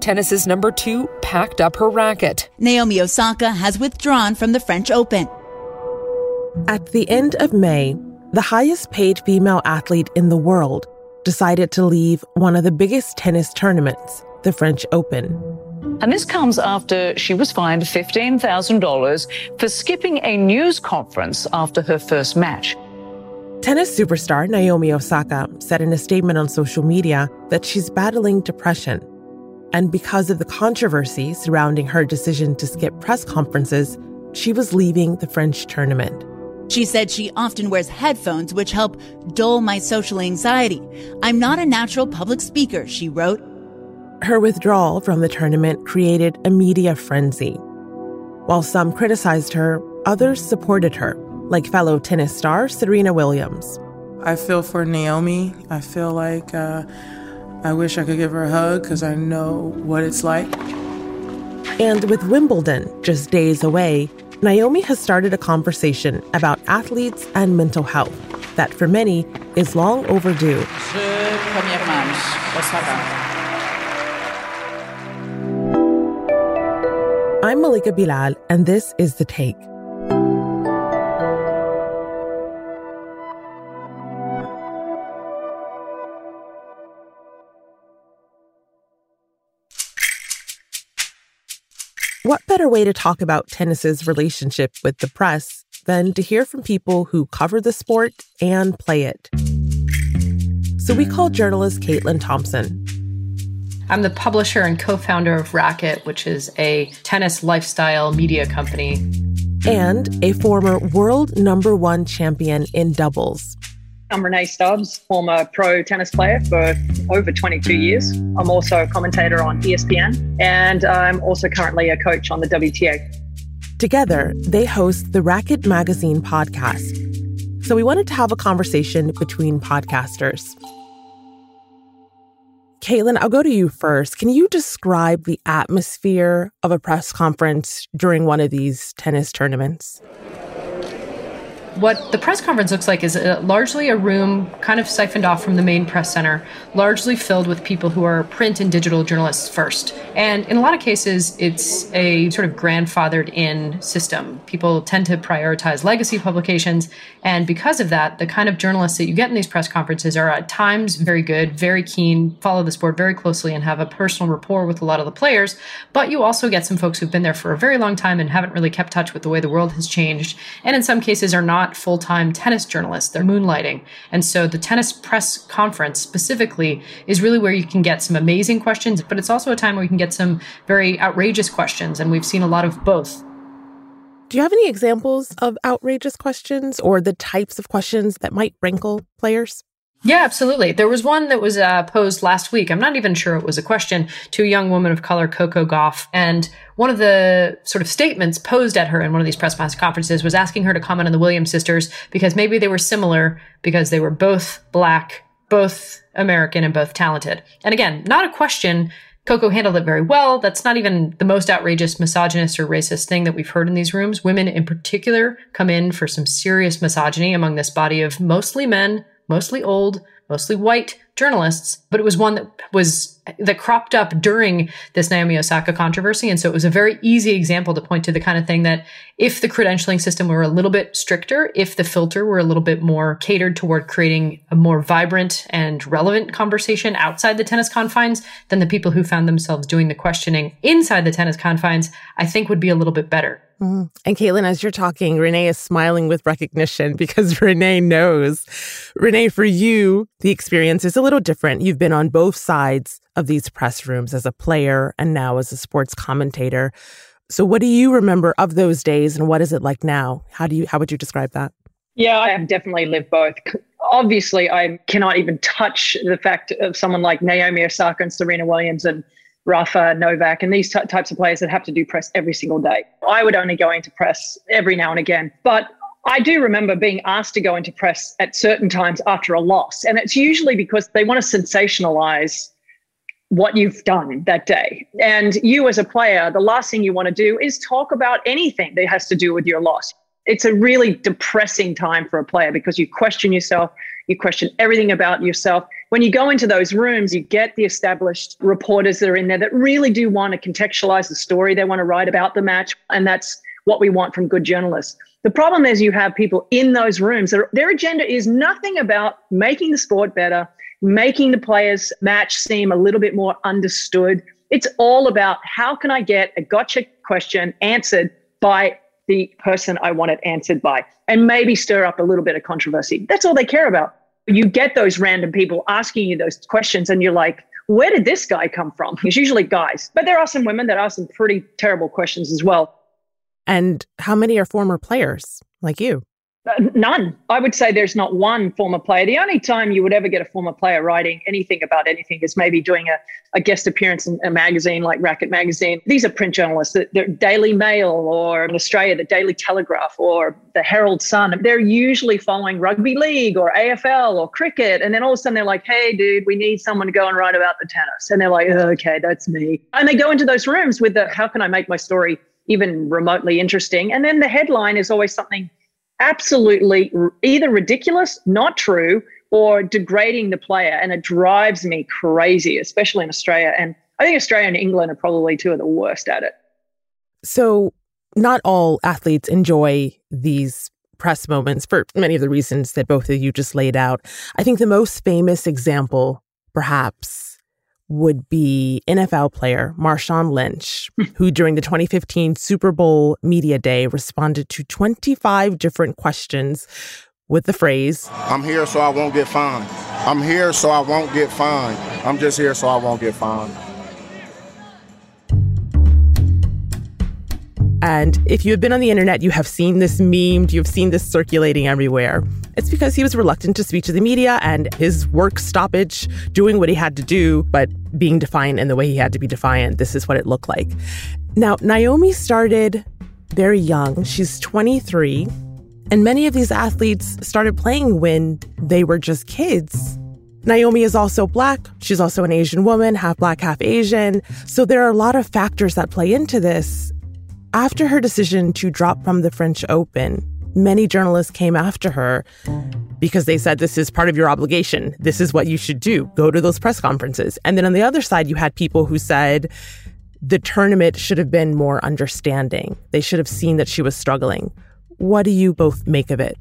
tennis's number two packed up her racket. Naomi Osaka has withdrawn from the French Open. At the end of May, the highest paid female athlete in the world decided to leave one of the biggest tennis tournaments, the French Open. And this comes after she was fined $15,000 for skipping a news conference after her first match. Tennis superstar Naomi Osaka said in a statement on social media that she's battling depression. And because of the controversy surrounding her decision to skip press conferences, she was leaving the French tournament. She said she often wears headphones, which help dull my social anxiety. I'm not a natural public speaker, she wrote. Her withdrawal from the tournament created a media frenzy. While some criticized her, others supported her, like fellow tennis star Serena Williams. I feel for Naomi. I feel like uh, I wish I could give her a hug because I know what it's like. And with Wimbledon just days away, Naomi has started a conversation about athletes and mental health that for many is long overdue. I'm Malika Bilal, and this is The Take. Better way to talk about tennis's relationship with the press than to hear from people who cover the sport and play it? So we called journalist Caitlin Thompson. I'm the publisher and co founder of Racquet, which is a tennis lifestyle media company. And a former world number one champion in doubles. I'm Rennae Stubbs, former pro tennis player for over 22 years. I'm also a commentator on ESPN, and I'm also currently a coach on the WTA. Together, they host the Racquet Magazine podcast. So we wanted to have a conversation between podcasters. Caitlin, I'll go to you first. Can you describe the atmosphere of a press conference during one of these tennis tournaments? What the press conference looks like is a, largely a room kind of siphoned off from the main press center, largely filled with people who are print and digital journalists first. And in a lot of cases, it's a sort of grandfathered in system. People tend to prioritize legacy publications. And because of that, the kind of journalists that you get in these press conferences are at times very good, very keen, follow the sport very closely, and have a personal rapport with a lot of the players. But you also get some folks who've been there for a very long time and haven't really kept touch with the way the world has changed. And in some cases are not not full time tennis journalists, they're moonlighting. And so the tennis press conference specifically is really where you can get some amazing questions, but it's also a time where you can get some very outrageous questions. And we've seen a lot of both. Do you have any examples of outrageous questions or the types of questions that might rankle players? Yeah, absolutely. There was one that was uh, posed last week. I'm not even sure it was a question to a young woman of color, Coco Gauff. And one of the sort of statements posed at her in one of these press conferences was asking her to comment on the Williams sisters because maybe they were similar because they were both black, both American, and both talented. And again, not a question. Coco handled it very well. That's not even the most outrageous misogynist or racist thing that we've heard in these rooms. Women in particular come in for some serious misogyny among this body of mostly men mostly old, mostly white journalists, but it was one that was that cropped up during this Naomi Osaka controversy. And so it was a very easy example to point to the kind of thing that if the credentialing system were a little bit stricter, if the filter were a little bit more catered toward creating a more vibrant and relevant conversation outside the tennis confines, then the people who found themselves doing the questioning inside the tennis confines, I think would be a little bit better. Mm-hmm. And Caitlin, as you're talking, Rennae is smiling with recognition because Rennae knows. Rennae, for you, the experience is a little different. You've been on both sides of these press rooms as a player and now as a sports commentator. So what do you remember of those days and what is it like now? How do you how would you describe that? Yeah, I have definitely lived both. Obviously, I cannot even touch the fact of someone like Naomi Osaka and Serena Williams and Rafa, Novak, and these t- types of players that have to do press every single day. I would only go into press every now and again. But I do remember being asked to go into press at certain times after a loss. And it's usually because they want to sensationalize what you've done that day. And you, as a player, the last thing you want to do is talk about anything that has to do with your loss. It's a really depressing time for a player because you question yourself, you question everything about yourself. When you go into those rooms, you get the established reporters that are in there that really do want to contextualize the story. They want to write about the match. And that's what we want from good journalists. The problem is you have people in those rooms that are, their agenda is nothing about making the sport better, making the players' match seem a little bit more understood. It's all about how can I get a gotcha question answered by the person I want it answered by and maybe stir up a little bit of controversy. That's all they care about you get those random people asking you those questions and you're like, where did this guy come from? It's usually guys, but there are some women that ask some pretty terrible questions as well. And how many are former players like you? Uh, none. I would say there's not one former player. The only time you would ever get a former player writing anything about anything is maybe doing a, a guest appearance in a magazine like Racquet Magazine. These are print journalists, the, the Daily Mail or in Australia, the Daily Telegraph or the Herald Sun. They're usually following rugby league or AFL or cricket. And then all of a sudden they're like, hey, dude, we need someone to go and write about the tennis. And they're like, okay, that's me. And they go into those rooms with the, how can I make my story even remotely interesting? And then the headline is always something absolutely either ridiculous, not true, or degrading the player. And it drives me crazy, especially in Australia. And I think Australia and England are probably two of the worst at it. So, not all athletes enjoy these press moments for many of the reasons that both of you just laid out. I think the most famous example, perhaps, would be NFL player Marshawn Lynch, hmm. who during the 2015 Super Bowl Media Day responded to 25 different questions with the phrase I'm here so I won't get fined. I'm here so I won't get fined. I'm just here so I won't get fined. And if you have been on the internet, you have seen this memed, you've seen this circulating everywhere. It's because he was reluctant to speak to the media and his work stoppage, doing what he had to do, but being defiant in the way he had to be defiant. This is what it looked like. Now, Naomi started very young. She's 23. And many of these athletes started playing when they were just kids. Naomi is also black. She's also an Asian woman, half black, half Asian. So there are a lot of factors that play into this. After her decision to drop from the French Open, many journalists came after her because they said this is part of your obligation. This is what you should do. Go to those press conferences. And then on the other side, you had people who said the tournament should have been more understanding. They should have seen that she was struggling. What do you both make of it?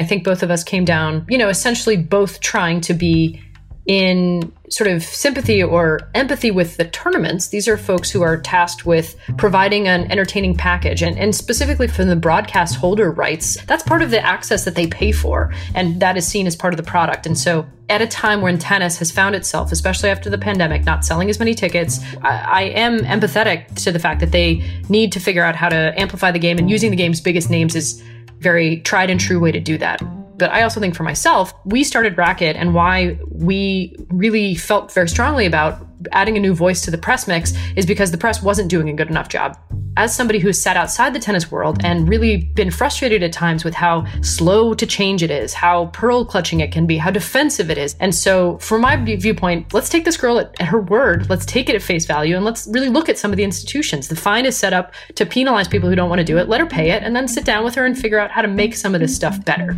I think both of us came down, you know, essentially both trying to be in sort of sympathy or empathy with the tournaments. These are folks who are tasked with providing an entertaining package. And, and specifically for the broadcast holder rights, that's part of the access that they pay for. And that is seen as part of the product. And so at a time when tennis has found itself, especially after the pandemic, not selling as many tickets, I, I am empathetic to the fact that they need to figure out how to amplify the game and using the game's biggest names is very tried and true way to do that. But I also think for myself, we started Racquet and why we really felt very strongly about adding a new voice to the press mix is because the press wasn't doing a good enough job. As somebody who's sat outside the tennis world and really been frustrated at times with how slow to change it is, how pearl clutching it can be, how defensive it is. And so, from my viewpoint, let's take this girl at, at her word, let's take it at face value, and let's really look at some of the institutions. The fine is set up to penalize people who don't want to do it, let her pay it, and then sit down with her and figure out how to make some of this stuff better.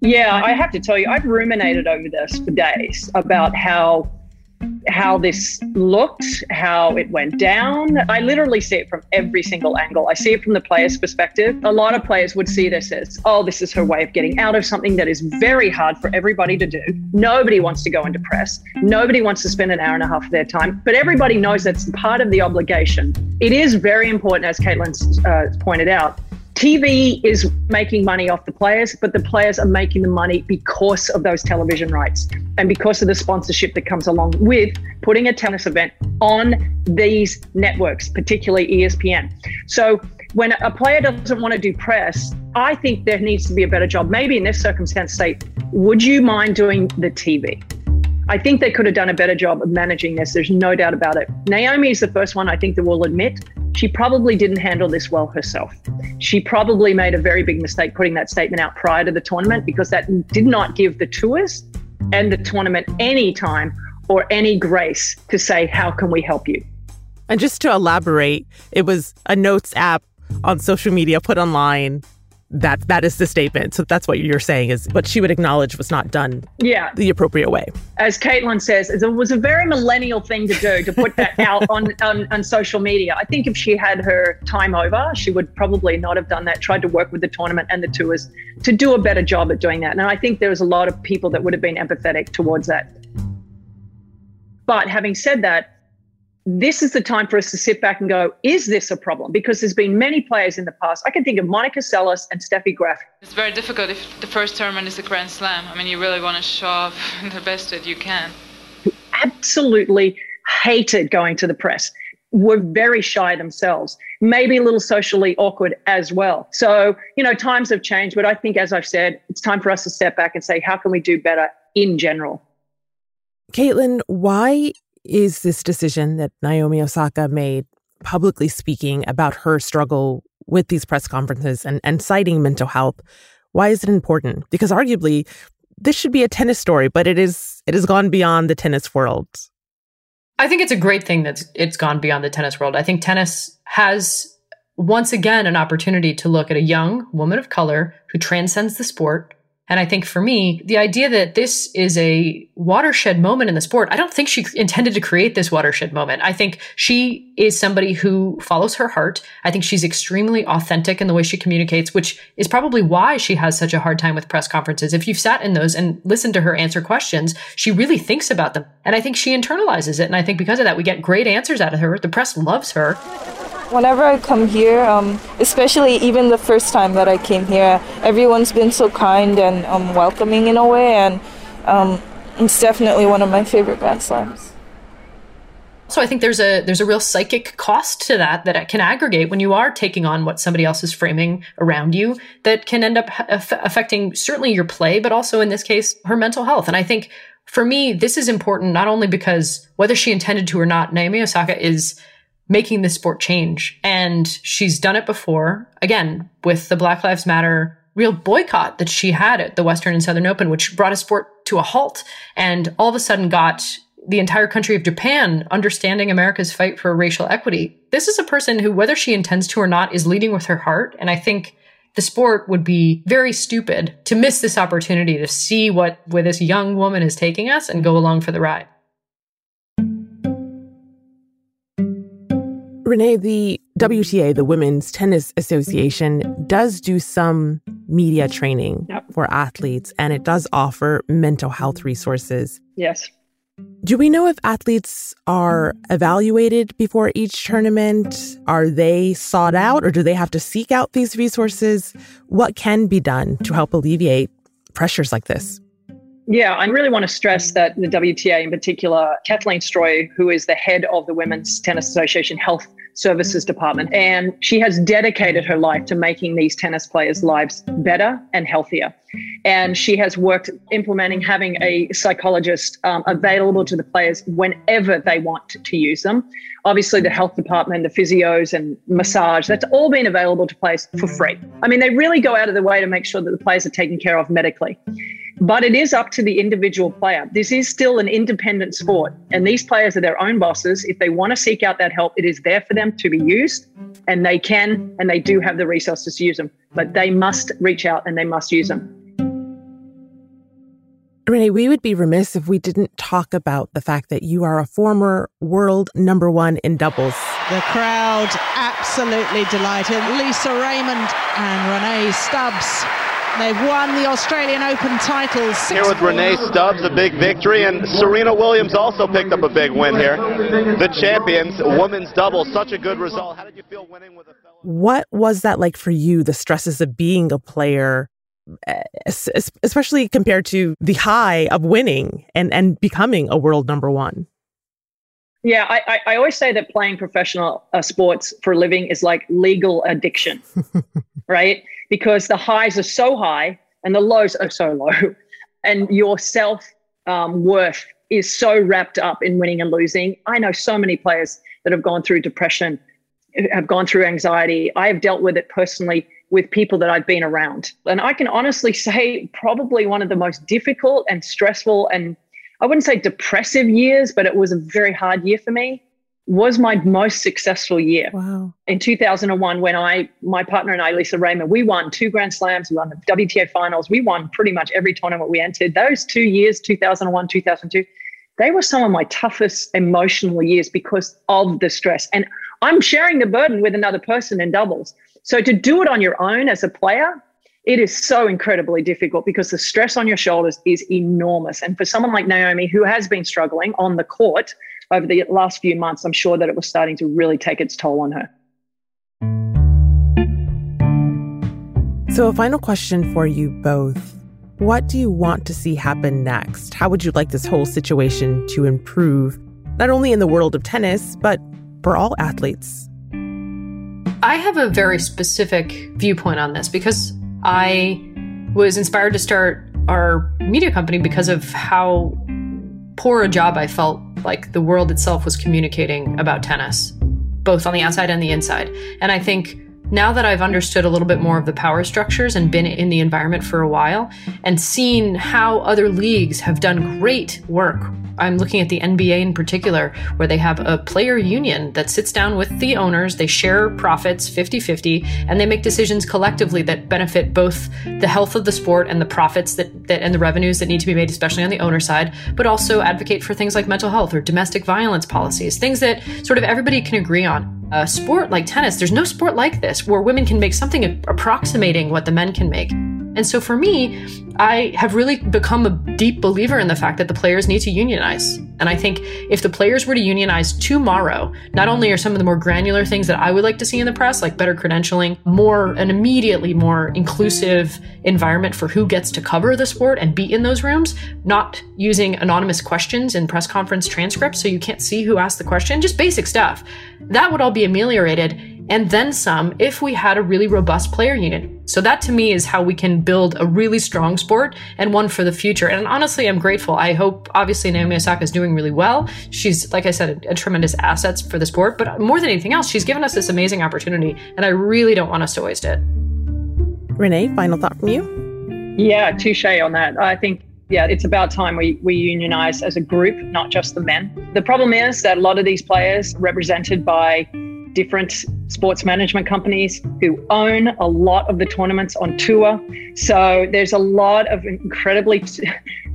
Yeah, I have to tell you, I've ruminated over this for days about how how this looked, how it went down. I literally see it from every single angle. I see it from the player's perspective. A lot of players would see this as, oh, this is her way of getting out of something that is very hard for everybody to do. Nobody wants to go into press. Nobody wants to spend an hour and a half of their time, but everybody knows that's part of the obligation. It is very important, as Caitlin's uh, pointed out, TV is making money off the players, but the players are making the money because of those television rights and because of the sponsorship that comes along with putting a tennis event on these networks, particularly ESPN. So when a player doesn't want to do press, I think there needs to be a better job. Maybe in this circumstance, say, would you mind doing the TV? I think they could have done a better job of managing this. There's no doubt about it. Naomi is the first one I think that will admit she probably didn't handle this well herself. She probably made a very big mistake putting that statement out prior to the tournament because that did not give the tours and the tournament any time or any grace to say, How can we help you? And just to elaborate, it was a notes app on social media put online that that is the statement. So that's what you're saying is what she would acknowledge was not done yeah. the appropriate way. As Caitlin says, it was a very millennial thing to do to put that out on, on, on social media. I think if she had her time over, she would probably not have done that, tried to work with the tournament and the tours to do a better job at doing that. And I think there was a lot of people that would have been empathetic towards that. But having said that, this is the time for us to sit back and go, is this a problem? Because there's been many players in the past. I can think of Monica Seles and Steffi Graf. It's very difficult if the first tournament is a Grand Slam. I mean, you really want to show off the best that you can. Absolutely hated going to the press. Were very shy themselves, maybe a little socially awkward as well. So, you know, times have changed, but I think, as I've said, it's time for us to step back and say, how can we do better in general? Caitlin, why is this decision that Naomi Osaka made, publicly speaking about her struggle with these press conferences and, and citing mental health, why is it important? Because arguably, this should be a tennis story, but it is it has gone beyond the tennis world. I think it's a great thing that it's gone beyond the tennis world. I think tennis has once again an opportunity to look at a young woman of color who transcends the sport, and I think for me, the idea that this is a watershed moment in the sport, I don't think she intended to create this watershed moment. I think she is somebody who follows her heart. I think she's extremely authentic in the way she communicates, which is probably why she has such a hard time with press conferences. If you've sat in those and listened to her answer questions, she really thinks about them. And I think she internalizes it. And I think because of that, we get great answers out of her. The press loves her. Whenever I come here, um, especially even the first time that I came here, everyone's been so kind and um, welcoming in a way, and um, it's definitely one of my favorite Grand Slams. So I think there's a there's a real psychic cost to that that it can aggregate when you are taking on what somebody else is framing around you that can end up aff- affecting certainly your play, but also in this case her mental health. And I think for me this is important not only because whether she intended to or not, Naomi Osaka is making the sport change. And she's done it before, again, with the Black Lives Matter real boycott that she had at the Western and Southern Open, which brought a sport to a halt and all of a sudden got the entire country of Japan understanding America's fight for racial equity. This is a person who, whether she intends to or not, is leading with her heart. And I think the sport would be very stupid to miss this opportunity to see what where this young woman is taking us and go along for the ride. Rennae, the WTA, the Women's Tennis Association, does do some media training yep. for athletes and it does offer mental health resources. Yes. Do we know if athletes are evaluated before each tournament? Are they sought out or do they have to seek out these resources? What can be done to help alleviate pressures like this? Yeah, I really want to stress that the WTA in particular, Kathleen Stroia, who is the head of the Women's Tennis Association Health Services Department, and she has dedicated her life to making these tennis players' lives better and healthier. And she has worked implementing having a psychologist um, available to the players whenever they want to use them. Obviously, the health department, the physios, and massage, that's all been available to players for free. I mean, they really go out of the way to make sure that the players are taken care of medically. But it is up to the individual player. This is still an independent sport, and these players are their own bosses. If they want to seek out that help, it is there for them to be used, and they can and they do have the resources to use them. But they must reach out and they must use them. Rennae, we would be remiss if we didn't talk about the fact that you are a former world number one in doubles. The crowd absolutely delighted. Lisa Raymond and Rennae Stubbs They've won the Australian Open titles. Here with Rennae Stubbs, a big victory, and Serena Williams also picked up a big win here. The champions, women's double, such a good result. How did you feel winning with a fellow? What was that like for you, the stresses of being a player, eh, especially compared to the high of winning and, and becoming a world number one? Yeah, I, I always say that playing professional uh, sports for a living is like legal addiction, right? because the highs are so high and the lows are so low. And your self um, worth is so wrapped up in winning and losing. I know so many players that have gone through depression, have gone through anxiety. I have dealt with it personally with people that I've been around. And I can honestly say, probably one of the most difficult and stressful and I wouldn't say depressive years, but it was a very hard year for me. was my most successful year. Wow. In 2001, when I, my partner and I, Lisa Raymond, we won two Grand Slams, we won the WTA finals, we won pretty much every tournament we entered. Those two years, 2001, 2002, they were some of my toughest emotional years because of the stress. And I'm sharing the burden with another person in doubles. So to do it on your own as a player, it is so incredibly difficult because the stress on your shoulders is enormous. And for someone like Naomi, who has been struggling on the court over the last few months, I'm sure that it was starting to really take its toll on her. So, a final question for you both. What do you want to see happen next? How would you like this whole situation to improve, not only in the world of tennis, but for all athletes? I have a very specific viewpoint on this because I was inspired to start our media company because of how poor a job I felt like the world itself was communicating about tennis, both on the outside and the inside. And I think now that I've understood a little bit more of the power structures and been in the environment for a while and seen how other leagues have done great work. I'm looking at the NBA in particular, where they have a player union that sits down with the owners. They share profits 50 50, and they make decisions collectively that benefit both the health of the sport and the profits that, that and the revenues that need to be made, especially on the owner side, but also advocate for things like mental health or domestic violence policies, things that sort of everybody can agree on a sport like tennis, there's no sport like this where women can make something approximating what the men can make. And so for me, I have really become a deep believer in the fact that the players need to unionize. And I think if the players were to unionize tomorrow, not only are some of the more granular things that I would like to see in the press, like better credentialing, more an immediately more inclusive environment for who gets to cover the sport and be in those rooms, not using anonymous questions in press conference transcripts so you can't see who asked the question, just basic stuff. That would all be ameliorated and then some if we had a really robust player unit. So that to me is how we can build a really strong sport and one for the future. And honestly, I'm grateful. I hope obviously Naomi Osaka is doing really well. She's, like I said, a, a tremendous asset for the sport. But more than anything else, she's given us this amazing opportunity, and I really don't want us to waste it. Rennae, final thought from you? Yeah, touche on that. I think yeah, it's about time we, we unionize as a group, not just the men. The problem is that a lot of these players represented by different sports management companies who own a lot of the tournaments on tour. So there's a lot of incredibly t-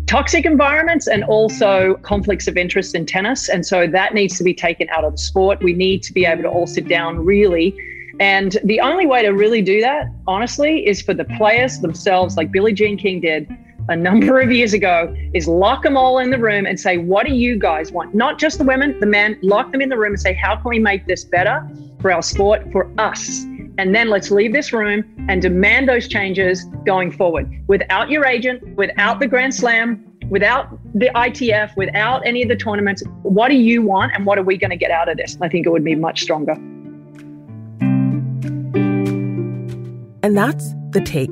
toxic environments and also conflicts of interest in tennis. And so that needs to be taken out of the sport. We need to be able to all sit down really. And the only way to really do that, honestly, is for the players themselves, like Billie Jean King did a number of years ago is lock them all in the room and say, what do you guys want? Not just the women, the men, lock them in the room and say, how can we make this better for our sport, for us? And then let's leave this room and demand those changes going forward without your agent, without the Grand Slam, without the ITF, without any of the tournaments. What do you want and what are we going to get out of this? I think it would be much stronger. And that's the take.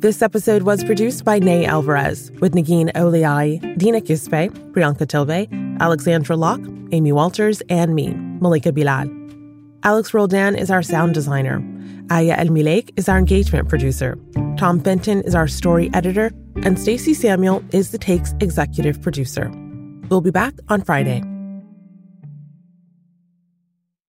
This episode was produced by Ney Alvarez with Negin Owliaei, Dina Kesbeh, Priyanka Tilve, Alexandra Locke, Amy Walters, and me, Malika Bilal. Alex Roldan is our sound designer. Aya Elmileik is our engagement producer. Tom Fenton is our story editor, and Stacey Samuel is the Take's executive producer. We'll be back on Friday.